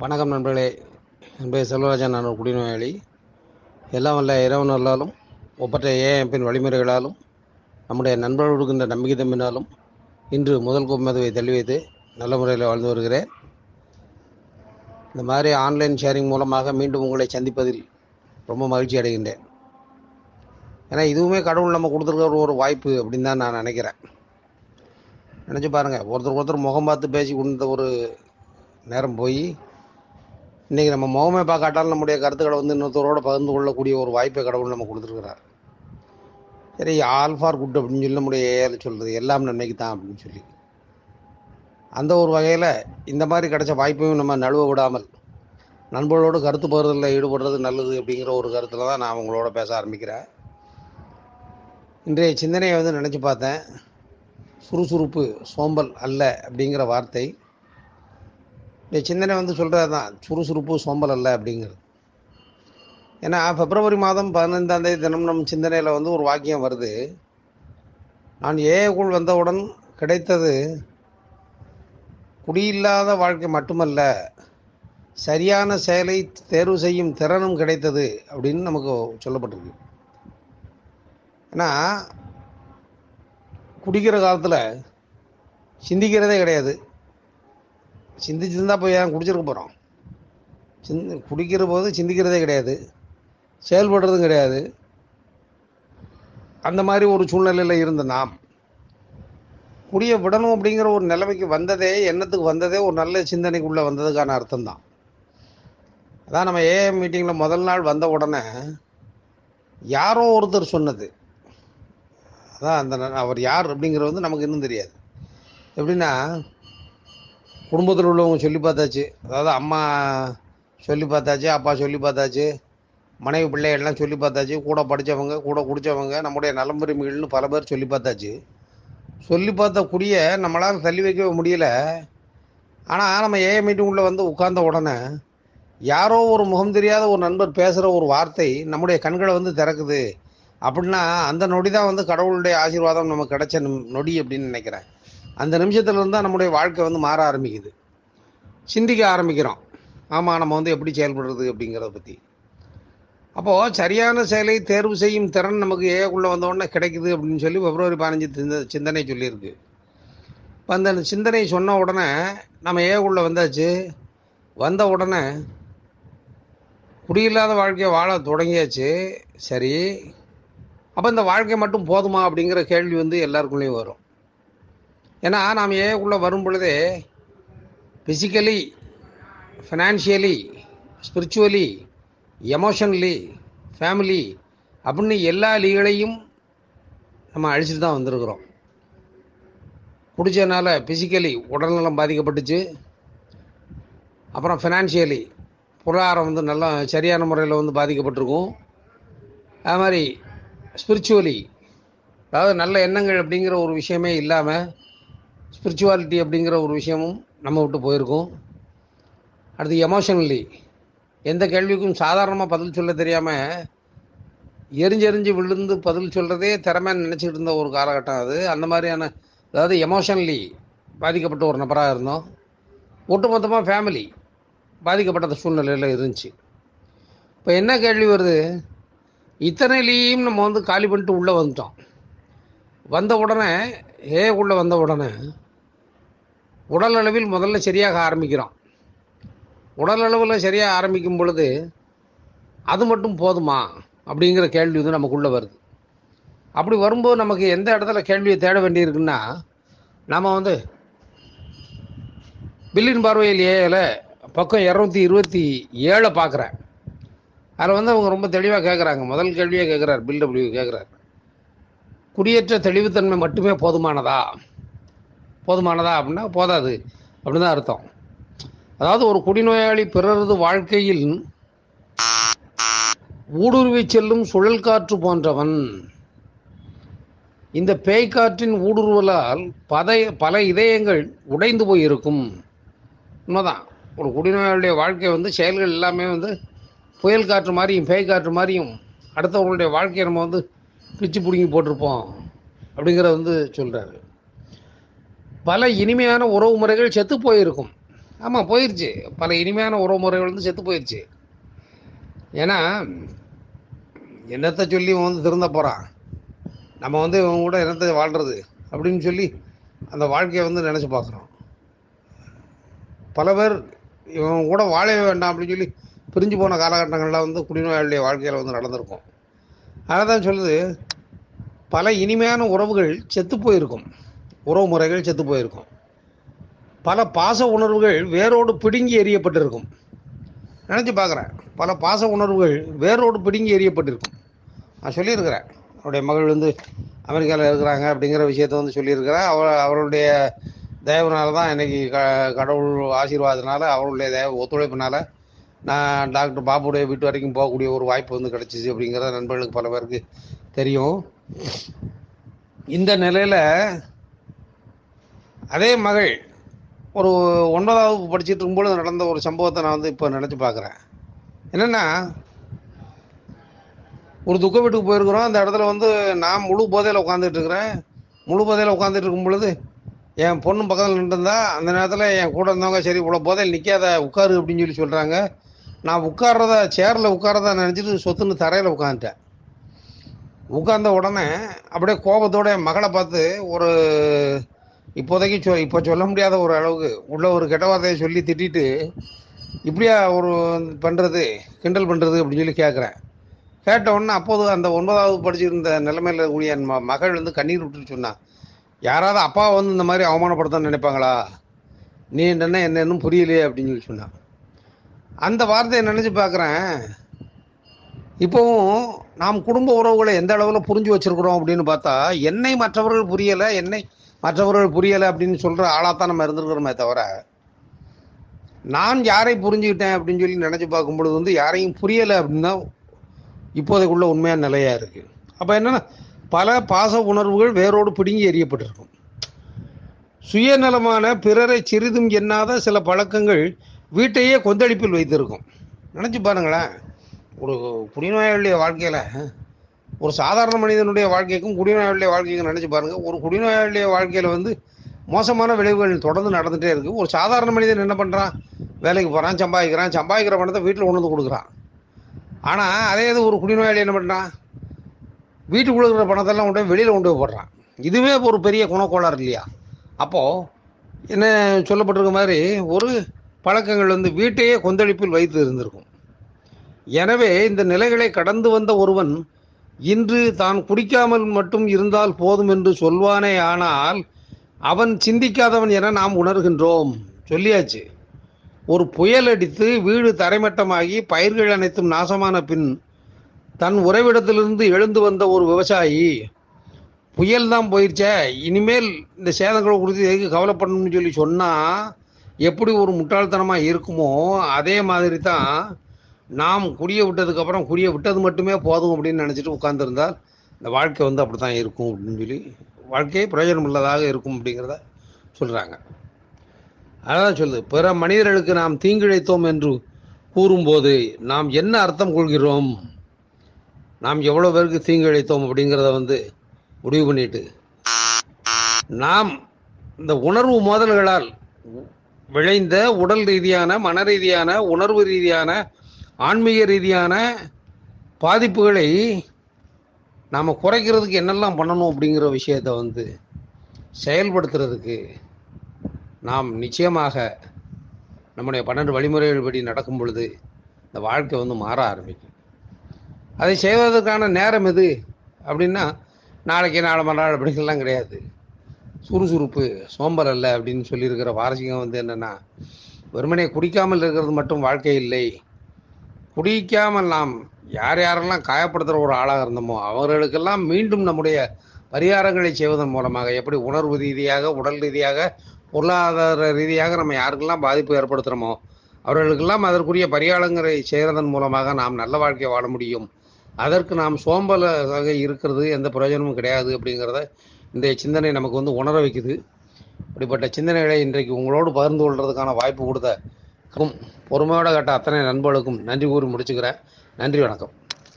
வணக்கம் நண்பர்களே. என் பேர் செல்வராஜன் நான் ஒரு குடிநோயாளி. எல்லாம் வல்ல இறைவன் அருளாலும் ஒப்பற்ற ஏஎம்பின் வழிமுறைகளாலும் நம்முடைய நண்பர்கள் கொடுக்கின்ற நம்பிக்கை தம்பினாலும் இன்று முதல் கும்மதுவை தள்ளி வைத்து நல்ல முறையில் வாழ்ந்து வருகிறேன். இந்த மாதிரி ஆன்லைன் ஷேரிங் மூலமாக மீண்டும் உங்களை சந்திப்பதில் ரொம்ப மகிழ்ச்சி அடைகின்றேன். ஏன்னா இதுவுமே கடவுள் நம்ம கொடுத்துருக்க ஒரு வாய்ப்பு அப்படின்னு தான் நான் நினைக்கிறேன். நினச்சி பாருங்கள் ஒருத்தர் ஒருத்தர் முகம் பார்த்து பேசி கொண்ட ஒரு நேரம் போய் இன்றைக்கி நம்ம முகமே பார்க்காட்டாலும் நம்முடைய கருத்துக்களை வந்து இன்னொருத்தரோட பகிர்ந்து கொள்ளக்கூடிய ஒரு வாய்ப்பை கடவுள் நம்ம கொடுத்துருக்கிறார். சரி ஆல் ஃபார் குட் அப்படின்னு சொல்லி நம்முடைய ஏஆர் சொல்கிறது எல்லாம் நன்மைக்கு தான் அப்படின்னு சொல்லி. அந்த ஒரு வகையில் இந்த மாதிரி கிடைச்ச வாய்ப்பையும் நம்ம நழுவ விடாமல் நண்பர்களோடு கருத்து பகிர்தலில் ஈடுபடுறது நல்லது அப்படிங்கிற ஒரு கருத்தில் தான் நான் உங்களோட பேச ஆரம்பிக்கிறேன். இன்றைய சிந்தனையை வந்து நினச்சி பார்த்தேன். சுறுசுறுப்பு சோம்பல் அல்ல அப்படிங்கிற வார்த்தை. இந்த சிந்தனை வந்து சொல்கிறது தான் சுறுசுறுப்பு சோம்பல் அல்ல அப்படிங்கிறது. ஏன்னா பிப்ரவரி மாதம் பதினைந்தாம் தேதி தினம் நம் சிந்தனையில் வந்து ஒரு வாக்கியம் வருது. நான் ஏஐக்குள் வந்தவுடன் கிடைத்தது குடியில்லாத வாழ்க்கை மட்டுமல்ல சரியான செயலை தேர்வு செய்யும் திறனும் கிடைத்தது அப்படின்னு நமக்கு சொல்லப்பட்டிருக்கு. ஏன்னா குடிக்கிற காலத்தில் சிந்திக்கிறதே கிடையாது. சிந்திச்சிருந்தா போய் ஏன் குடிச்சிருக்க போகிறோம் சிந்தி குடிக்கிற போது சிந்திக்கிறதே கிடையாது. செயல்படுறதும் கிடையாது. அந்த மாதிரி ஒரு சூழ்நிலையில் இருந்த நாம் குடிய விடணும் அப்படிங்கிற ஒரு நிலைமைக்கு வந்ததே எண்ணத்துக்கு வந்ததே ஒரு நல்ல சிந்தனைக்குள்ளே வந்ததுக்கான அர்த்தம் தான் அதான் நம்ம ஏஎம் மீட்டிங்கில் முதல் நாள் வந்த உடனே யாரோ ஒருத்தர் சொன்னது. அதான் அந்த அவர் யார் அப்படிங்கிறது வந்து நமக்கு இன்னும் தெரியாது. எப்படின்னா குடும்பத்தில் உள்ளவங்க சொல்லி பார்த்தாச்சு. அதாவது அம்மா சொல்லி பார்த்தாச்சு அப்பா சொல்லி பார்த்தாச்சு மனைவி பிள்ளைகள்லாம் சொல்லி பார்த்தாச்சு கூட படித்தவங்க கூட குடித்தவங்க நம்முடைய நலம்புரிமைகள்னு பல பேர் சொல்லி பார்த்தாச்சு. சொல்லி பார்த்த குடிய நம்மளால் தள்ளி வைக்கவே முடியல. ஆனால் நம்ம ஏஐ மீட்டிங் உள்ளே வந்து உட்கார்ந்த உடனே யாரோ ஒரு முகம் தெரியாத ஒரு நண்பர் பேசுகிற ஒரு வார்த்தை நம்முடைய கண்களை வந்து திறக்குது. அப்படின்னா அந்த நொடி தான் வந்து கடவுளுடைய ஆசீர்வாதம் நமக்கு கிடைச்ச நொடி அப்படின்னு நினைக்கிறேன். அந்த நிமிஷத்துலேருந்து தான் நம்முடைய வாழ்க்கை வந்து மாற ஆரம்பிக்குது. சிந்திக்க ஆரம்பிக்கிறோம். ஆமாம் நம்ம வந்து எப்படி செயல்படுறது அப்படிங்கிறத பற்றி அப்போது சரியான செயலை தேர்வு செய்யும் திறன் நமக்கு ஏக்குள்ளே வந்த உடனே கிடைக்குது அப்படின்னு சொல்லி பிப்ரவரி பதினஞ்சு சிந்த சிந்தனை சொல்லியிருக்கு. இப்போ அந்த சிந்தனை சொன்ன உடனே நம்ம ஏக்குள்ளே வந்தாச்சு. வந்த உடனே குடியில்லாத வாழ்க்கையை வாழ தொடங்கியாச்சு. சரி. அப்போ இந்த வாழ்க்கை மட்டும் போதுமா அப்படிங்கிற கேள்வி வந்து எல்லாருக்குள்ளேயும் வரும். ஏன்னா நாம் ஏக்குள்ளே வரும் பொழுதே physically financially spiritually emotionally family அப்படின்னு எல்லா லீகளையும் நம்ம அழிச்சிட்டு தான் வந்திருக்கிறோம். குடித்ததுனால ஃபிசிக்கலி உடல்நலம் பாதிக்கப்பட்டுச்சு. அப்புறம் ஃபினான்ஷியலி பொருளாதாரம் வந்து நல்லா சரியான முறையில் வந்து பாதிக்கப்பட்டிருக்கும். அது மாதிரி ஸ்பிரிச்சுவலி அதாவது நல்ல எண்ணங்கள் அப்படிங்கிற ஒரு விஷயமே இல்லாமல் ஸ்பிரிச்சுவாலிட்டி அப்படிங்கிற ஒரு விஷயமும் நம்ம விட்டு போயிருக்கோம். அடுத்து எமோஷனலி எந்த கேள்விக்கும் சாதாரணமாக பதில் சொல்ல தெரியாமல் எரிஞ்செறிஞ்சு விழுந்து பதில் சொல்கிறதே திறமைன்னு நினச்சிக்கிட்டு இருந்த ஒரு காலகட்டம் அது. அந்த மாதிரியான அதாவது எமோஷனலி பாதிக்கப்பட்ட ஒரு நபராக இருந்தோம். ஒட்டுமொத்தமாக ஃபேமிலி பாதிக்கப்பட்ட சூழ்நிலையில் இருந்துச்சு. இப்போ என்ன கேள்வி வருது? இத்தனைலேயும் நம்ம வந்து காலி பண்ணிட்டு உள்ளே வந்துட்டோம். வந்த உடனே ஏ உள்ளே வந்த உடனே உடல் அளவில் முதல்ல சரியாக ஆரம்பிக்கிறோம். உடல் அளவில் சரியாக ஆரம்பிக்கும் பொழுது அது மட்டும் போதுமா? அப்படிங்கிற கேள்வி வந்து நமக்குள்ளே வருது. அப்படி வரும்போது நமக்கு எந்த இடத்துல கேள்வியை தேட வேண்டியிருக்குன்னா நாம் வந்து பில்லின் பார்வையில் ஏல பக்கம் இரநூத்தி இருபத்தி ஏழை பார்க்குறேன் அதில் வந்து அவங்க ரொம்ப தெளிவாக கேட்குறாங்க முதல் கேள்வியாக கேட்குறாரு பில் டபிள்யூ கேட்குறாரு குடியேற்ற தெளிவுத்தன்மை மட்டுமே போதுமானதா? போதுமானதா அப்படின்னா போதாது அப்படின்னு தான் அர்த்தம். அதாவது ஒரு குடிநோயாளி பிறரது வாழ்க்கையில் ஊடுருவி செல்லும் சுழல் காற்று போன்றவன் இந்த பேய்க்காற்றின் ஊடுருவலால் பத பல இதயங்கள் உடைந்து போயிருக்கும். உண்மைதான். ஒரு குடிநோயாளுடைய வாழ்க்கை வந்து செயல்கள் எல்லாமே வந்து புயல் காற்று மாதிரியும் பேய் காற்று மாதிரியும் அடுத்தவங்களுடைய வாழ்க்கையை நம்ம வந்து பிச்சு பிடுங்கி போட்டிருப்போம் அப்படிங்கிறத வந்து சொல்கிறாரு பல இனிமையான உறவு முறைகள் செத்து போயிருக்கும். ஆமாம் போயிடுச்சு பல இனிமையான உறவு முறைகள் வந்து செத்து போயிடுச்சு ஏன்னா என்னத்தை சொல்லி இவன் வந்து திருந்த போகிறான் நம்ம வந்து இவன் கூட என்னத்தை வாழ்கிறது அப்படின்னு சொல்லி அந்த வாழ்க்கையை வந்து நினச்சி பார்க்குறோம். பல பேர் இவன் கூட வாழவே வேண்டாம் அப்படின்னு சொல்லி பிரிஞ்சு போன காலகட்டங்கள்லாம் வந்து குடிநோயாளிய வாழ்க்கையில் வந்து நடந்திருக்கும். அதனால தான் சொல்லுது பல இனிமையான உறவுகள் செத்து போயிருக்கும். உறவு முறைகள் செத்து போயிருக்கும். பல பாச உணர்வுகள் வேரோடு பிடுங்கி எறியப்பட்டிருக்கும். நினச்சி பார்க்குறேன் பல பாச உணர்வுகள் வேரோடு பிடுங்கி எறியப்பட்டிருக்கும். நான் சொல்லியிருக்கிறேன். அவருடைய மகள் வந்து அமெரிக்காவில் இருக்கிறாங்க அப்படிங்கிற விஷயத்த வந்து சொல்லியிருக்கிறேன் அவர் அவருடைய தயவுனால தான் இன்னைக்கு க கடவுள் ஆசீர்வாதத்தினால அவருடைய தயவு ஒத்துழைப்புனால நான் டாக்டர் பாபுடைய வீட்டு வரைக்கும் போகக்கூடிய ஒரு வாய்ப்பு வந்து கிடச்சிச்சு அப்படிங்கிறத நண்பர்களுக்கு பல பேருக்கு தெரியும். இந்த நிலையில் அதே மகள் ஒரு ஒன்பதாவது படிச்சுட்டு இருக்கும்போது நடந்த ஒரு சம்பவத்தை நான் வந்து இப்போ நினச்சி பார்க்குறேன் என்னென்னா ஒரு துக்க வீட்டுக்கு போயிருக்கிறோம். அந்த இடத்துல வந்து நான் முழு போதையில் உட்காந்துட்டு இருக்கிறேன். முழு போதையில் உட்காந்துட்டு இருக்கும் பொழுது என் பொண்ணு பக்கத்தில் நின்றுருந்தா அந்த நேரத்தில் என் கூட இருந்தவங்க சரி இவ்வளோ போதையில் நிற்காத உட்காரு அப்படின்னு சொல்லி சொல்கிறாங்க நான் உட்கார்றத சேரில் உட்காரதா நினச்சிட்டு சொத்துன்னு தரையில் உட்காந்துட்டேன் உட்கார்ந்த உடனே அப்படியே கோபத்தோட என் மகளை பார்த்து ஒரு இப்போதைக்கு சொ இப்போ சொல்ல முடியாத ஒரு அளவுக்கு உள்ள ஒரு கெட்ட வார்த்தையை சொல்லி திட்டிட்டு இப்படியா ஒரு பண்ணுறது கிண்டல் பண்ணுறது அப்படின்னு சொல்லி கேட்குறேன் கேட்ட உடனே அப்போது அந்த ஒன்பதாவது படிச்சிருந்த நிலைமையில் கூடிய என் ம மகள் வந்து கண்ணீர் விட்டுட்டு சொன்னான் யாராவது அப்பாவை வந்து இந்த மாதிரி அவமானப்படுத்தணும்னு நினைப்பாங்களா? நீ என்ன என்ன இன்னும் புரியலையே அப்படின்னு சொல்லி சொன்னான் அந்த வார்த்தையை நினச்சி பார்க்குறேன் இப்போவும் நாம் குடும்ப உறவுகளை எந்த அளவில் புரிஞ்சு வச்சிருக்கிறோம் அப்படின்னு பார்த்தா என்னை மற்றவர்கள் புரியலை என்னை மற்றவர்கள் புரியலை அப்படின்னு சொல்கிற ஆளாக தான் நம்ம இருந்திருக்கிறோமே தவிர நான் யாரை புரிஞ்சுக்கிட்டேன் அப்படின்னு சொல்லி நினச்சி பார்க்கும் பொழுது வந்து யாரையும் புரியலை அப்படின்னு தான் இப்போதைக்குள்ள உண்மையான நிலையாக இருக்குது அப்போ என்னென்னா பல பாச உணர்வுகள் வேரோடு பிடுங்கி எறியப்பட்டிருக்கும். சுயநலமான பிறரை சிறிதும் எண்ணாத சில பழக்கங்கள் வீட்டையே கொந்தளிப்பில் வைத்திருக்கும். நினச்சி பாருங்களேன் ஒரு குடிநோயாளிய வாழ்க்கையில் ஒரு சாதாரண மனிதனுடைய வாழ்க்கைக்கும் குடிநோயாளிய வாழ்க்கைக்கும் நினச்சி பாருங்கள் ஒரு குடிநோயாளிய வாழ்க்கையில் வந்து மோசமான விளைவுகள் தொடர்ந்து நடந்துகிட்டே இருக்குது ஒரு சாதாரண மனிதன் என்ன பண்ணுறான் வேலைக்கு போகிறான் சம்பாதிக்கிறான். சம்பாதிக்கிற பணத்தை வீட்டில் கொண்டு வந்து கொடுக்குறான். ஆனால் அதே இது ஒரு குடிநோயாளி என்ன பண்ணுறான் வீட்டுக்கு கொடுக்குற பணத்தெல்லாம் கொண்டு போய் வெளியில் கொண்டு போய் போடுறான். இதுவே ஒரு பெரிய குணக்கோளாறு இல்லையா? அப்போது என்ன சொல்லப்பட்டிருக்க மாதிரி ஒரு பழக்கங்கள் வந்து வீட்டையே கொந்தளிப்பில் வைத்து இருந்திருக்கும் எனவே இந்த நிலைகளை கடந்து வந்த ஒருவன் இன்று தான் குடிக்காமல் மட்டும் இருந்தால் போதும் என்று சொல்வானே ஆனால் அவன் சிந்திக்காதவன் என நாம் உணர்கின்றோம். சொல்லியாச்சு. ஒரு புயல் அடித்து வீடு தரைமட்டமாகி பயிர்கள் அனைத்தும் நாசமான பின் தன் உறைவிடத்திலிருந்து எழுந்து வந்த ஒரு விவசாயி புயல் தான் போயிடுச்சே இனிமேல் இந்த சேதங்களை குறித்து எதுக்கு கவலைப்படணும்னு சொல்லி சொன்னால் எப்படி ஒரு முட்டாள்தனமாக இருக்குமோ அதே மாதிரி தான் நாம் குடிய விட்டதுக்கப்புறம் குடிய விட்டது மட்டுமே போதும் அப்படின்னு நினச்சிட்டு உட்காந்துருந்தால் இந்த வாழ்க்கை வந்து அப்படி தான் இருக்கும் அப்படின்னு சொல்லி வாழ்க்கையே பிரயோஜனம் உள்ளதாக இருக்கும் அப்படிங்கிறத சொல்கிறாங்க அதான் சொல்லுது பிற மனிதர்களுக்கு நாம் தீங்கிழைத்தோம் என்று கூறும்போது நாம் என்ன அர்த்தம் கொள்கிறோம்? நாம் எவ்வளோ பேருக்கு தீங்கிழைத்தோம் அப்படிங்கிறத வந்து முடிவு பண்ணிட்டு நாம் இந்த உணர்வு மோதல்களால் விளைந்த உடல் ரீதியான மன ரீதியான உணர்வு ரீதியான ஆன்மீக ரீதியான பாதிப்புகளை நாம் குறைக்கிறதுக்கு என்னெல்லாம் பண்ணணும் அப்படிங்கிற விஷயத்த வந்து செயல்படுத்துறதுக்கு நாம் நிச்சயமாக நம்முடைய பன்னெண்டு வழிமுறைகள் படி நடக்கும் பொழுது இந்த வாழ்க்கை வந்து மாற ஆரம்பிக்கும். அதை செய்வதற்கான நேரம் எது அப்படின்னா நாளைக்கு நாலு மணி நாள் அப்படிங்கலாம் கிடையாது. சுறுசுறுப்பு சோம்பல் அல்ல அப்படின்னு சொல்லியிருக்கிற வாரசிகம் வந்து என்னென்னா வெறுமனே குடிக்காமல் இருக்கிறது மட்டும் வாழ்க்கை இல்லை. குடிக்காமல் நாம் யார் யாரெல்லாம் காயப்படுத்துகிற ஒரு ஆளாக இருந்தோமோ அவர்களுக்கெல்லாம் மீண்டும் நம்முடைய பரிகாரங்களை செய்வதன் மூலமாக எப்படி உணர்வு ரீதியாக உடல் ரீதியாக பொருளாதார ரீதியாக நம்ம யாருக்கெல்லாம் பாதிப்பு ஏற்படுத்துகிறோமோ அவர்களுக்கெல்லாம் அதற்குரிய பரிகாரங்களை செய்கிறதன் மூலமாக நாம் நல்ல வாழ்க்கையை வாழ முடியும். அதற்கு நாம் சோம்பலாக இருக்கிறது எந்த பிரயோஜனமும் கிடையாது அப்படிங்கிறத இந்த சிந்தனை நமக்கு வந்து உணர வைக்குது. இப்படிப்பட்ட சிந்தனைகளை இன்றைக்கு உங்களோடு பகிர்ந்து கொள்றதுக்கான வாய்ப்பு கொடுத்த பொறுமையோட கேட்ட அத்தனை நண்பர்களுக்கும் நன்றி கூறி முடிச்சுக்கிறேன். நன்றி வணக்கம்.